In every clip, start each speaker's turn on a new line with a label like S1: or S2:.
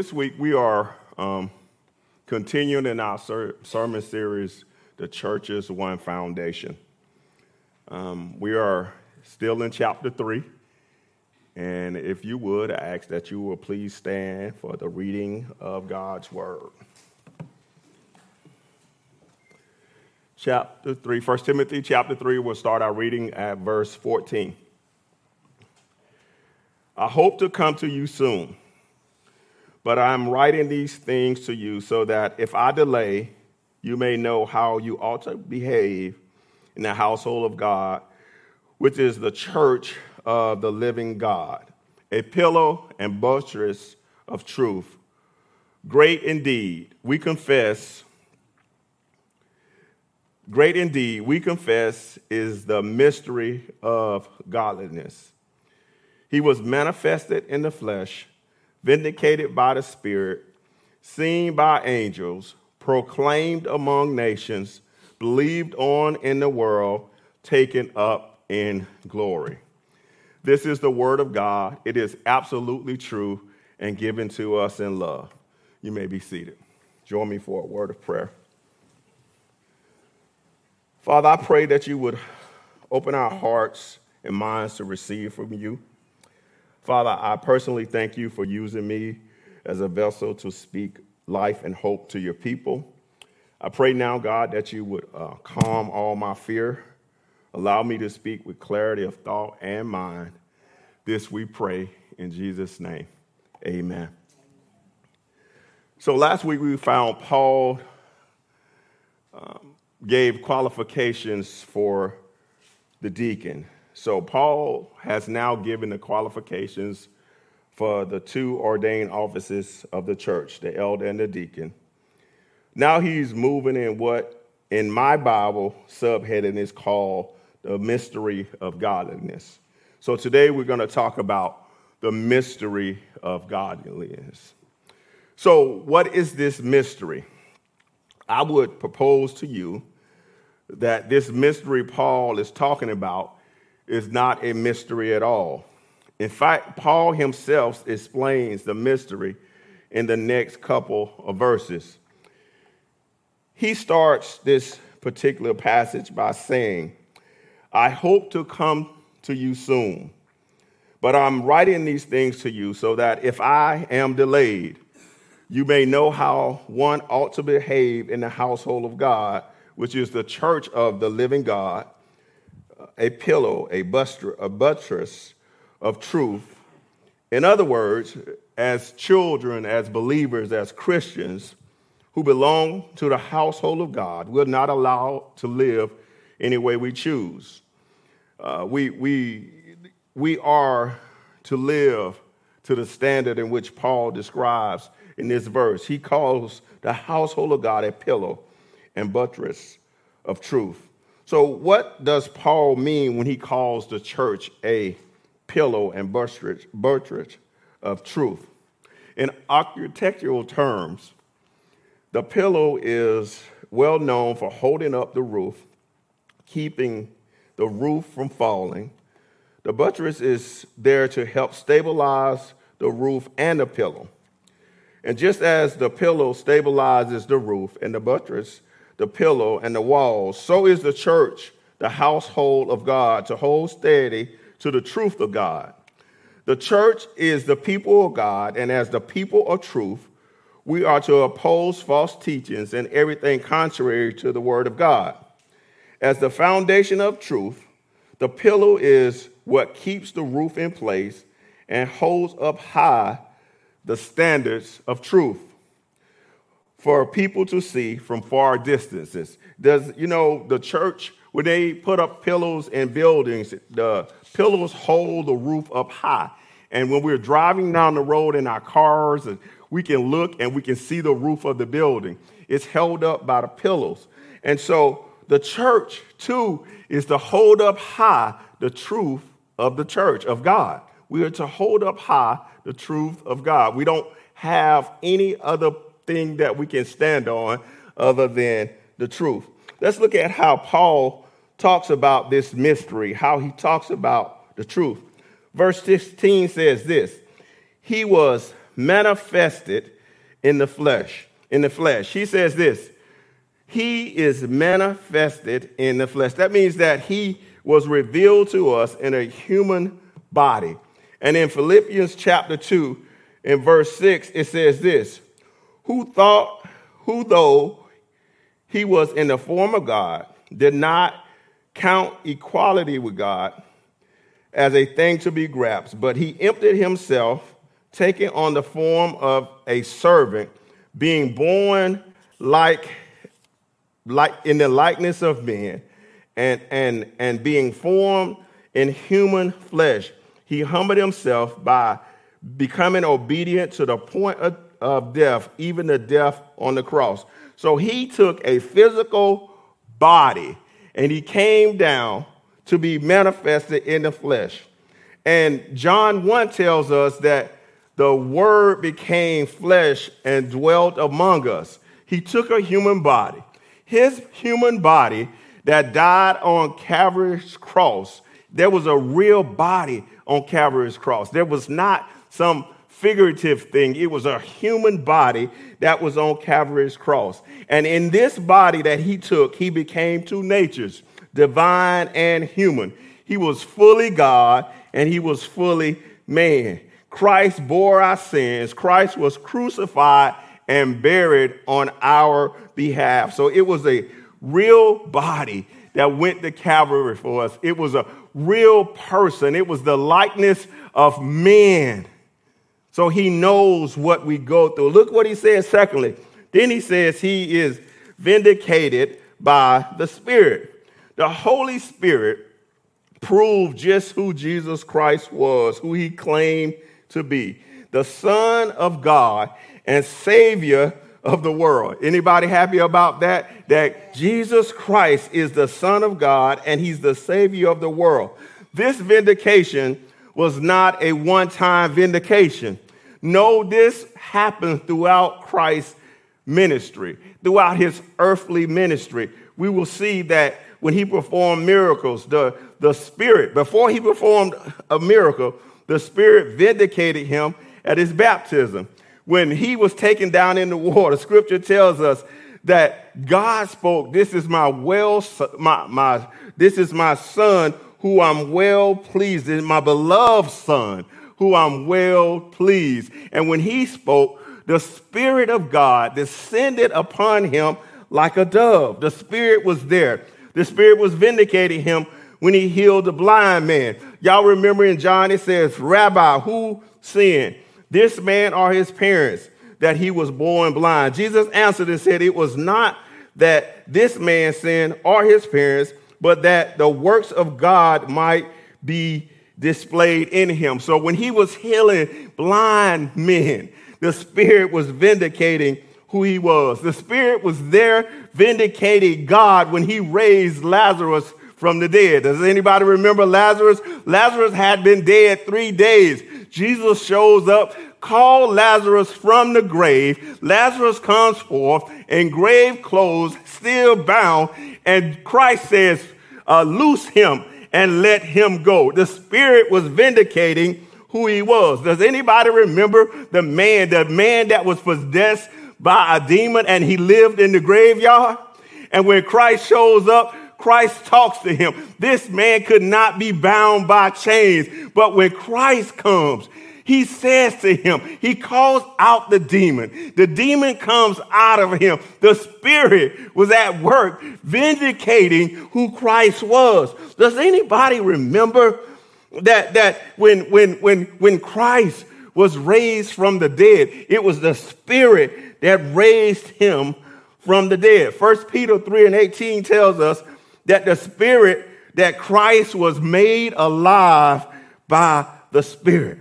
S1: this week we are um, continuing in our ser- sermon series, "The Church's One Foundation." Um, we are still in chapter three, and if you would, I ask that you will please stand for the reading of God's word. Chapter 3, 1 Timothy chapter 3, we'll start our reading at verse 14. I hope to come to you soon but I'm writing these things to you so that if I delay, you may know how you ought to behave in the household of God, which is the church of the living God, a pillow and buttress of truth. Great indeed, we confess. Great indeed, we confess, is the mystery of godliness. He was manifested in the flesh vindicated by the Spirit, seen by angels, proclaimed among nations, believed on in the world, taken up in glory. This is the word of God. It is absolutely true and given to us in love. You may be seated. Join me for a word of prayer. Father, I pray that you would open our hearts and minds to receive from you. Father, I personally thank you for using me as a vessel to speak life and hope to your people. I pray now, God, that you would uh, calm all my fear, allow me to speak with clarity of thought and mind. This we pray in Jesus' name. Amen. So last week we found Paul um, gave qualifications for the deacon. So Paul has now given the qualifications for the two ordained offices of the church, the elder and the deacon. Now he's moving in what in my Bible subheading is called the mystery of godliness. So today we're going to talk about the mystery of godliness. So, what is this mystery? I would propose to you that this mystery Paul is talking about is not a mystery at all. In fact, Paul himself explains the mystery in the next couple of verses. He starts this particular passage by saying, I hope to come to you soon, but I'm writing these things to you so that if I am delayed, you may know how one ought to behave in the household of God, which is the church of the living God a pillow, a, buster, a buttress of truth. In other words, as children, as believers, as Christians who belong to the household of God, we're not allowed to live any way we choose. Uh, we, we, we are to live to the standard in which Paul describes in this verse. He calls the household of God a pillow and buttress of truth. So, what does Paul mean when he calls the church a pillow and buttress of truth? In architectural terms, the pillow is well known for holding up the roof, keeping the roof from falling. The buttress is there to help stabilize the roof and the pillow. And just as the pillow stabilizes the roof and the buttress the pillow, and the walls, so is the church, the household of God, to hold steady to the truth of God. The church is the people of God, and as the people of truth, we are to oppose false teachings and everything contrary to the word of God. As the foundation of truth, the pillow is what keeps the roof in place and holds up high the standards of truth for people to see from far distances. Does, you know, the church when they put up pillars in buildings, the pillars hold the roof up high. And when we're driving down the road in our cars, we can look and we can see the roof of the building. It's held up by the pillars. And so the church, too, is to hold up high the truth of the church, of God. We are to hold up high the truth of God. We don't have any other thing that we can stand on other than the truth. Let's look at how Paul talks about this mystery, how he talks about the truth. Verse 16 says this He was manifested in the flesh. In the flesh. He says this He is manifested in the flesh. That means that he was revealed to us in a human body. And in Philippians chapter 2, in verse 6, it says this Who thought, who though he was in the form of God, did not count equality with God as a thing to be grasped, but he emptied himself, taking on the form of a servant, being born like, like in the likeness of men, and, and, and being formed in human flesh. He humbled himself by becoming obedient to the point of, of death, even the death on the cross. So he took a physical body and he came down to be manifested in the flesh. And John 1 tells us that the word became flesh and dwelt among us. He took a human body. His human body that died on Calvary's cross, there was a real body on Calvary's cross. There was not some figurative thing, it was a human body that was on Calvary's cross. And in this body that he took, he became two natures divine and human. He was fully God and he was fully man. Christ bore our sins. Christ was crucified and buried on our behalf. So it was a real body that went to Calvary for us. It was a real person. It was the likeness of men. So he knows what we go through. Look what he says, secondly. Then he says he is vindicated by the Spirit. The Holy Spirit proved just who Jesus Christ was, who he claimed to be the Son of God and Savior of the world. Anybody happy about that? That Jesus Christ is the Son of God and he's the Savior of the world. This vindication was not a one time vindication. No, this happened throughout Christ's ministry, throughout his earthly ministry. We will see that when he performed miracles, the, the Spirit, before he performed a miracle, the Spirit vindicated him at his baptism. When he was taken down in the water, scripture tells us that God spoke, This is my well, my, my, this is my son who I'm well pleased, is my beloved son who I'm well pleased. And when he spoke, the Spirit of God descended upon him like a dove. The Spirit was there. The Spirit was vindicating him when he healed the blind man. Y'all remember in John it says, Rabbi, who sinned? This man or his parents that he was born blind? Jesus answered and said, It was not that this man sinned or his parents, but that the works of God might be displayed in him. So when he was healing blind men, the Spirit was vindicating who he was. The Spirit was there vindicating God when he raised Lazarus from the dead. Does anybody remember Lazarus? Lazarus had been dead three days. Jesus shows up, called Lazarus from the grave. Lazarus comes forth in grave clothes, still bound, and Christ says, uh, Loose him and let him go. The Spirit was vindicating who he was. Does anybody remember the man, the man that was possessed by a demon and he lived in the graveyard? And when Christ shows up, Christ talks to him. This man could not be bound by chains. But when Christ comes, he says to him, he calls out the demon. The demon comes out of him. The spirit was at work vindicating who Christ was. Does anybody remember that, that when, when, when, when Christ was raised from the dead, it was the spirit that raised him from the dead. First Peter 3 and 18 tells us that the Spirit, that Christ was made alive by the Spirit.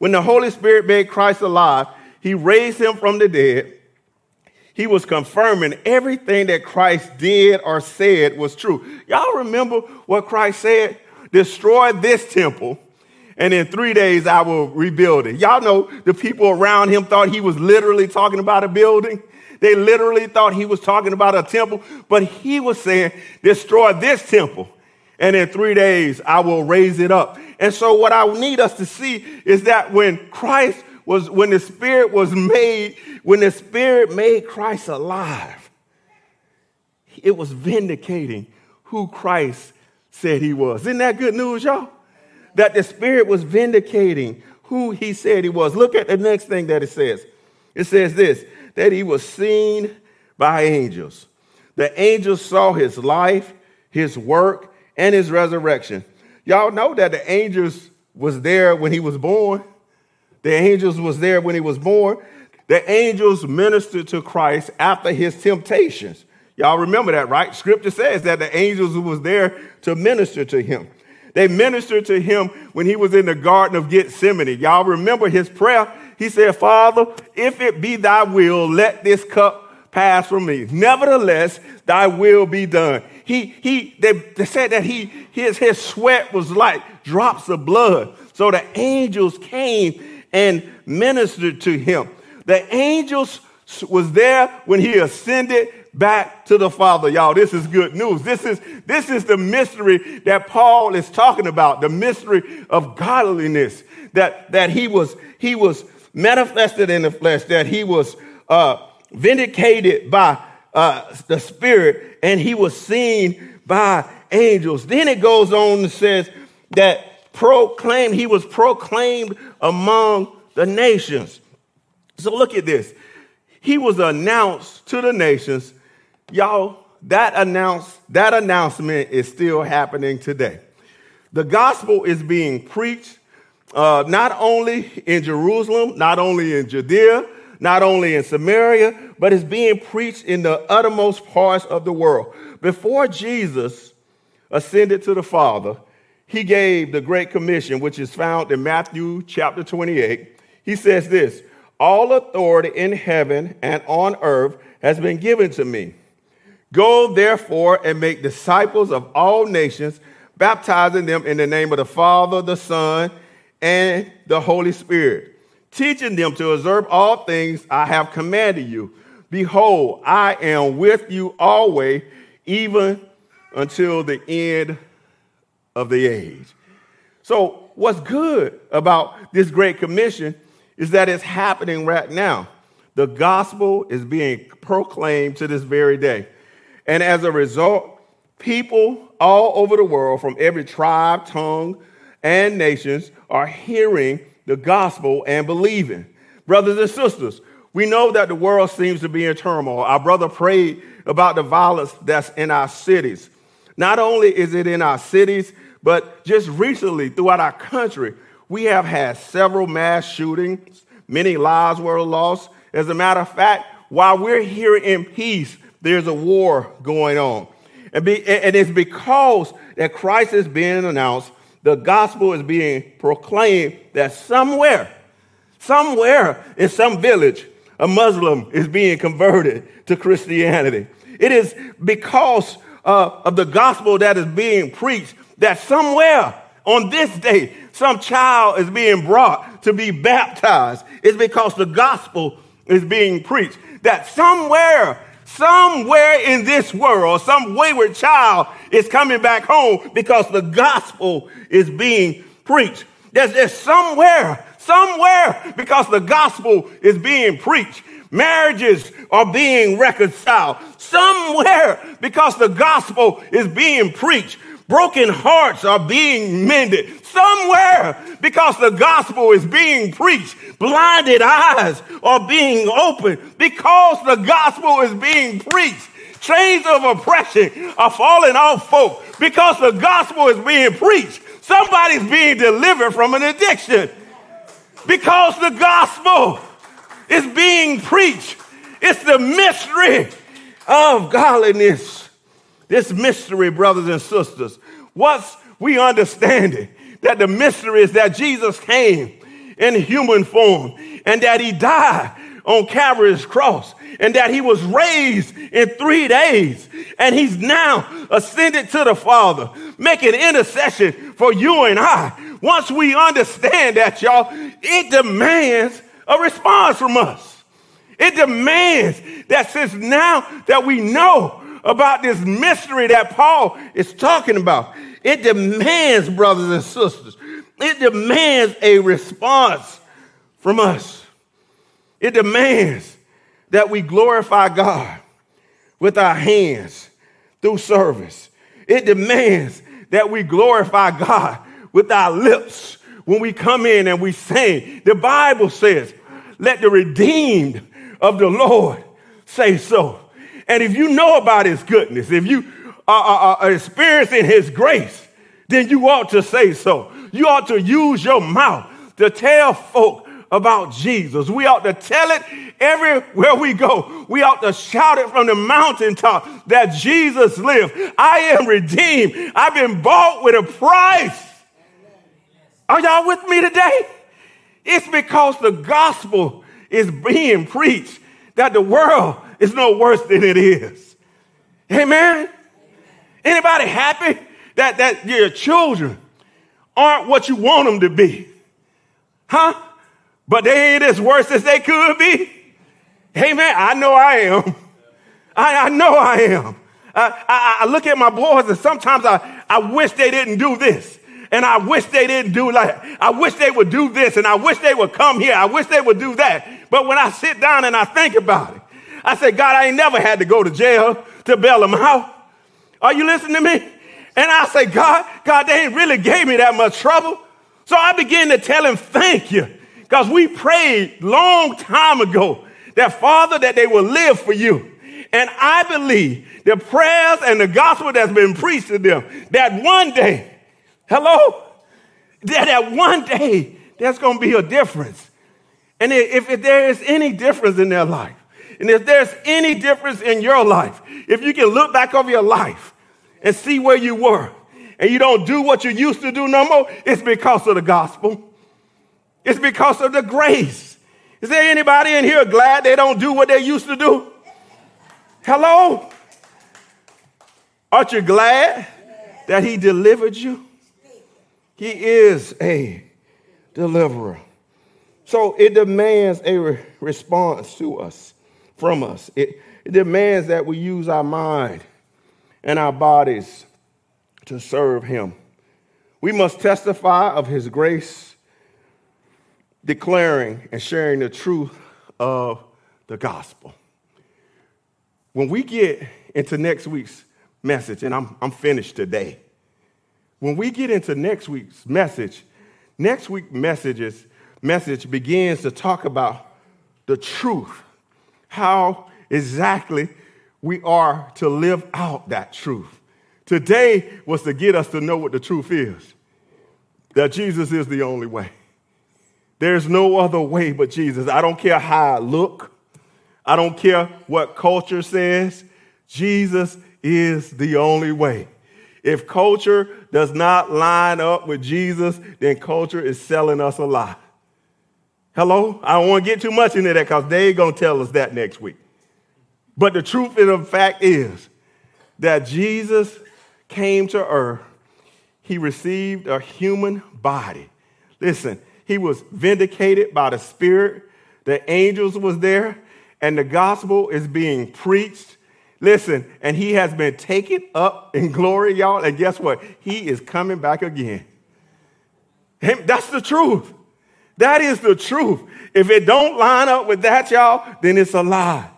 S1: When the Holy Spirit made Christ alive, he raised him from the dead. He was confirming everything that Christ did or said was true. Y'all remember what Christ said? Destroy this temple, and in three days I will rebuild it. Y'all know the people around him thought he was literally talking about a building. They literally thought he was talking about a temple, but he was saying, Destroy this temple, and in three days I will raise it up. And so, what I need us to see is that when Christ was when the Spirit was made, when the Spirit made Christ alive, it was vindicating who Christ said he was. Isn't that good news, y'all? That the Spirit was vindicating who he said he was. Look at the next thing that it says. It says this that he was seen by angels. The angels saw his life, his work, and his resurrection. Y'all know that the angels was there when he was born. The angels was there when he was born. The angels ministered to Christ after his temptations. Y'all remember that, right? Scripture says that the angels was there to minister to him. They ministered to him when he was in the Garden of Gethsemane. Y'all remember his prayer? He said, Father, if it be thy will, let this cup pass from me. Nevertheless, thy will be done. He, he, they, they said that he, his, his sweat was like drops of blood. So the angels came and ministered to him. The angels was there when he ascended back to the Father. Y'all, this is good news. This is, this is the mystery that Paul is talking about, the mystery of godliness, that, that he was, he was manifested in the flesh, that he was uh, vindicated by uh, the Spirit, and he was seen by angels. Then it goes on and says that proclaimed, he was proclaimed among the nations. So look at this. He was announced to the nations. Y'all, that announce that announcement is still happening today. The gospel is being preached uh, not only in Jerusalem, not only in Judea, not only in Samaria, but it's being preached in the uttermost parts of the world. Before Jesus ascended to the Father, he gave the Great Commission, which is found in Matthew chapter 28. He says this All authority in heaven and on earth has been given to me. Go therefore and make disciples of all nations, baptizing them in the name of the Father, the Son, and the Holy Spirit, teaching them to observe all things I have commanded you. Behold, I am with you always, even until the end of the age. So, what's good about this Great Commission is that it's happening right now. The gospel is being proclaimed to this very day. And as a result, people all over the world from every tribe, tongue, and nations are hearing the gospel and believing. Brothers and sisters, we know that the world seems to be in turmoil. Our brother prayed about the violence that's in our cities. Not only is it in our cities, but just recently throughout our country, we have had several mass shootings. Many lives were lost. As a matter of fact, while we're here in peace, there's a war going on. And, be, and it's because that Christ is being announced, the gospel is being proclaimed that somewhere, somewhere in some village, a Muslim is being converted to Christianity. It is because uh, of the gospel that is being preached that somewhere on this day, some child is being brought to be baptized. It's because the gospel is being preached. That somewhere, somewhere in this world, some wayward child is coming back home because the gospel is being preached. There's, there's somewhere, somewhere, because the gospel is being preached. Marriages are being reconciled somewhere because the gospel is being preached. Broken hearts are being mended somewhere because the gospel is being preached. Blinded eyes are being opened because the gospel is being preached. Chains of oppression are falling off folk because the gospel is being preached. Somebody's being delivered from an addiction because the gospel is being preached. It's the mystery of godliness. This mystery, brothers and sisters, once we understand it, that the mystery is that Jesus came in human form and that he died on Calvary's cross and that he was raised in three days and he's now ascended to the Father, making intercession for you and I. Once we understand that, y'all, it demands a response from us. It demands that since now that we know about this mystery that Paul is talking about, it demands, brothers and sisters, it demands a response from us. It demands that we glorify God with our hands through service. It demands that we glorify God with our lips when we come in and we sing. The Bible says, let the redeemed of the Lord say so. And if you know about his goodness, if you are, are experiencing his grace, then you ought to say so. You ought to use your mouth to tell folk about Jesus. We ought to tell it everywhere we go. We ought to shout it from the mountaintop that Jesus lived. I am redeemed. I've been bought with a price. Are y'all with me today? It's because the gospel is being preached that the world is no worse than it is. Amen. Anybody happy that, that your children aren't what you want them to be. Huh? But they ain't as worse as they could be. Man, I know I am. I, I know I am. I, I, I, look at my boys and sometimes I, I wish they didn't do this. And I wish they didn't do like, I wish they would do this and I wish they would come here. I wish they would do that. But when I sit down and I think about it, I said, God, I ain't never had to go to jail to bail them out. Are you listening to me? And I say, God, God, they ain't really gave me that much trouble. So I begin to tell him, thank you. Because we prayed long time ago that Father, that they will live for you. And I believe the prayers and the gospel that's been preached to them, that one day, hello, that, that one day there's going to be a difference. And if, if there is any difference in their life, and if there's any difference in your life, if you can look back over your life and see where you were and you don't do what you used to do no more, it's because of the gospel. It's because of the grace. Is there anybody in here glad they don't do what they used to do? Hello? Aren't you glad that he delivered you? He is a deliverer. So it demands a re- response to us, from us. It, demands that we use our mind and our bodies to serve Him. We must testify of His grace, declaring and sharing the truth of the gospel. When we get into next week's message, and I'm, I'm finished today. When we get into next week's message, next week's messages, message begins to talk about the truth, how exactly we are to live out that truth. Today was to get us to know what the truth is that Jesus is the only way. There's no other way but Jesus. I don't care how I look, I don't care what culture says. Jesus is the only way. If culture does not line up with Jesus, then culture is selling us a lie. Hello? I don't want to get too much into that because they're going to tell us that next week. But the truth of the fact is that Jesus came to earth. He received a human body. Listen, he was vindicated by the Spirit. The angels was there, and the gospel is being preached. Listen, and he has been taken up in glory, y'all. And guess what? He is coming back again. That's the truth. That is the truth. If it don't line up with that, y'all, then it's a lie.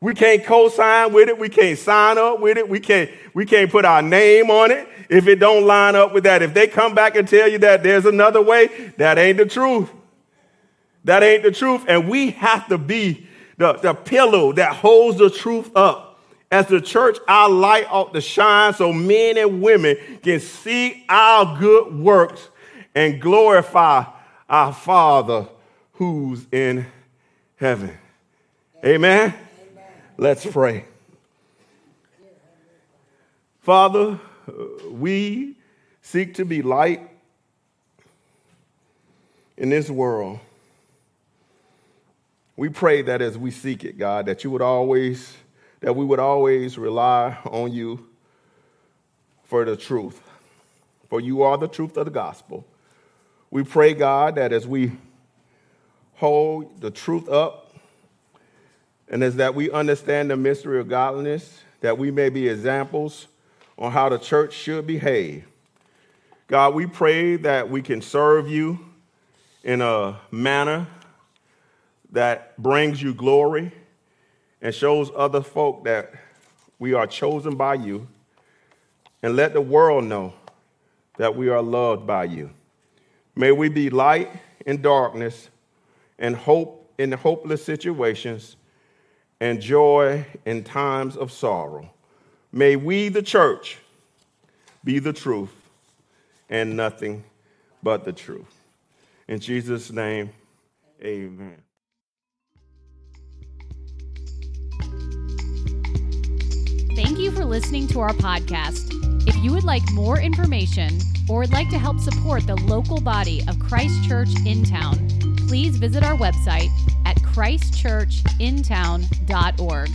S1: We can't co-sign with it. We can't sign up with it. We can't, we can't put our name on it if it don't line up with that. If they come back and tell you that there's another way, that ain't the truth. That ain't the truth. And we have to be the, the pillow that holds the truth up. As the church, our light ought to shine so men and women can see our good works and glorify our Father who's in heaven. Amen. Let's pray. Father, we seek to be light in this world. We pray that as we seek it, God, that you would always, that we would always rely on you for the truth. For you are the truth of the gospel. We pray, God, that as we hold the truth up, and as that we understand the mystery of godliness, that we may be examples on how the church should behave. God, we pray that we can serve you in a manner that brings you glory and shows other folk that we are chosen by you, and let the world know that we are loved by you. May we be light in darkness and hope in hopeless situations and joy in times of sorrow. May we, the church, be the truth and nothing but the truth. In Jesus' name, amen.
S2: Thank you for listening to our podcast. If you would like more information or would like to help support the local body of Christ Church in town, please visit our website at christchurchintown.org.